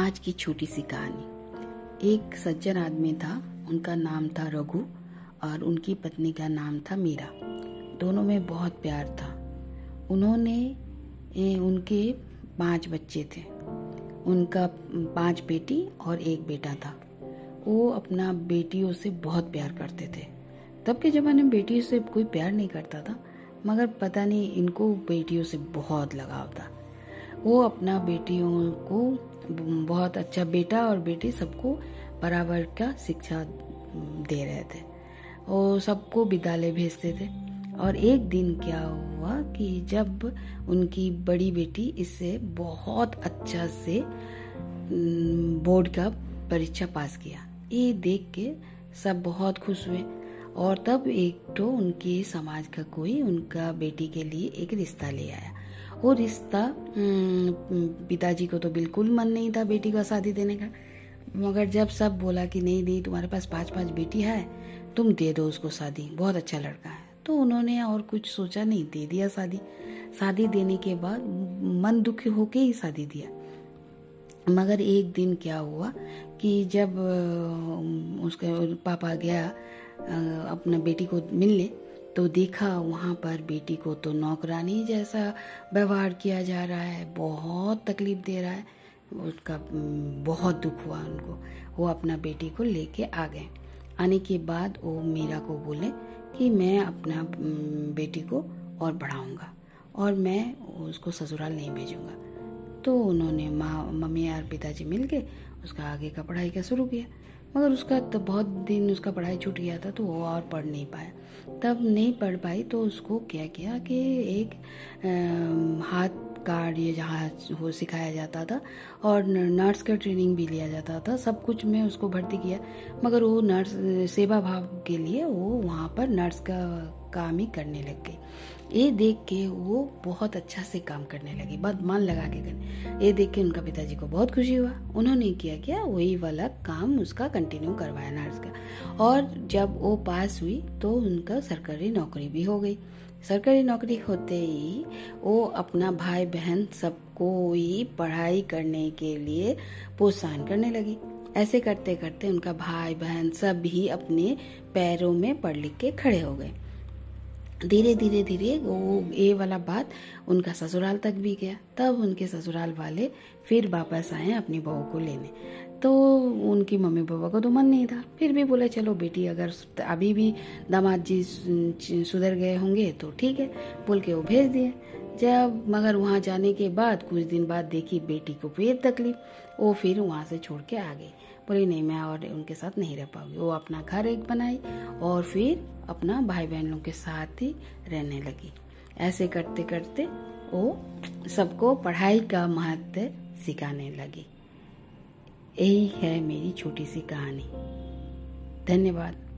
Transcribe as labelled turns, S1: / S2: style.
S1: आज की छोटी सी कहानी। एक सज्जन आदमी था उनका नाम था रघु और उनकी पत्नी का नाम था मीरा। दोनों में बहुत प्यार था। उन्होंने ए, उनके पाँच बच्चे थे। उनका पाँच बेटी और एक बेटा था। वो अपना बेटियों से बहुत प्यार करते थे। तब के ज़माने में बेटियों से कोई प्यार नहीं करता था मगर पता नहीं इनको बेटियों से बहुत लगाव था। वो अपना बेटियों को बहुत अच्छा बेटा और बेटी सबको बराबर का शिक्षा दे रहे थे। और सबको विद्यालय भेजते थे। और एक दिन क्या हुआ कि जब उनकी बड़ी बेटी इससे बहुत अच्छा से बोर्ड का परीक्षा पास किया। ये देख के सब बहुत खुश हुए। और तब एक तो उनके समाज का कोई उनका बेटी के लिए एक रिश्ता ले आया। वो रिश्ता पिताजी को तो बिल्कुल मन नहीं था बेटी का शादी देने का। मगर जब सब बोला कि नहीं नहीं, तुम्हारे पास पाँच पाँच बेटी है, तुम दे दो उसको शादी, बहुत अच्छा लड़का है। तो उन्होंने और कुछ सोचा नहीं, दे दिया शादी। शादी देने के बाद मन दुखी होके ही शादी दिया। मगर एक दिन क्या हुआ कि जब उसके पापा गया अपना बेटी को मिलने तो देखा वहाँ पर बेटी को तो नौकरानी जैसा व्यवहार किया जा रहा है, बहुत तकलीफ़ दे रहा है। उसका बहुत दुख हुआ उनको। वो अपना बेटी को लेके आ गए। आने के बाद वो मीरा को बोले कि मैं अपना बेटी को और बढ़ाऊँगा और मैं उसको ससुराल नहीं भेजूँगा। तो उन्होंने माँ, मम्मी और पिताजी मिल के उसका आगे का पढ़ाई का शुरू किया। मगर उसका तो बहुत दिन उसका पढ़ाई छूट गया था तो वो और पढ़ नहीं पाया। तब नहीं पढ़ पाई तो उसको क्या किया कि एक आ, हाथ कार्ड ये जहाँ हो सिखाया जाता था और नर्स का ट्रेनिंग भी लिया जाता था। सब कुछ में उसको भर्ती किया। मगर वो नर्स सेवा भाव के लिए वो वहाँ पर नर्स का काम ही करने लग गई। ये देख के वो बहुत अच्छा से काम करने लगी, बहुत मन लगा के करने। ये देख के उनका पिताजी को बहुत खुशी हुआ। उन्होंने किया क्या? वही वाला काम उसका कंटिन्यू करवाया नर्स का। और जब वो पास हुई तो उनका सरकारी नौकरी भी हो गई। सरकारी नौकरी होते ही वो अपना भाई बहन सबको ही पढ़ाई करने के लिए प्रोत्साहन करने लगी। ऐसे करते करते उनका भाई बहन सब ही अपने पैरों में पढ़ लिख के खड़े हो गए। धीरे धीरे धीरे वो ये वाला बात उनका ससुराल तक भी गया। तब उनके ससुराल वाले फिर वापस आए अपनी बहू को लेने। तो उनकी मम्मी पापा को तो मन नहीं था। फिर भी बोले, चलो बेटी, अगर अभी भी दामाद जी सुधर गए होंगे तो ठीक है। बोल के वो भेज दिए। जब मगर वहाँ जाने के बाद कुछ दिन बाद देखी बेटी को फिर तकलीफ़। वो फिर वहाँ से छोड़ के आ गई। बोली, नहीं, मैं और उनके साथ नहीं रह पाऊँगी। वो अपना घर एक बनाई और फिर अपना भाई बहनों के साथ ही रहने लगी। ऐसे करते करते वो सबको पढ़ाई का महत्व सिखाने लगी। यही है मेरी छोटी सी कहानी। धन्यवाद।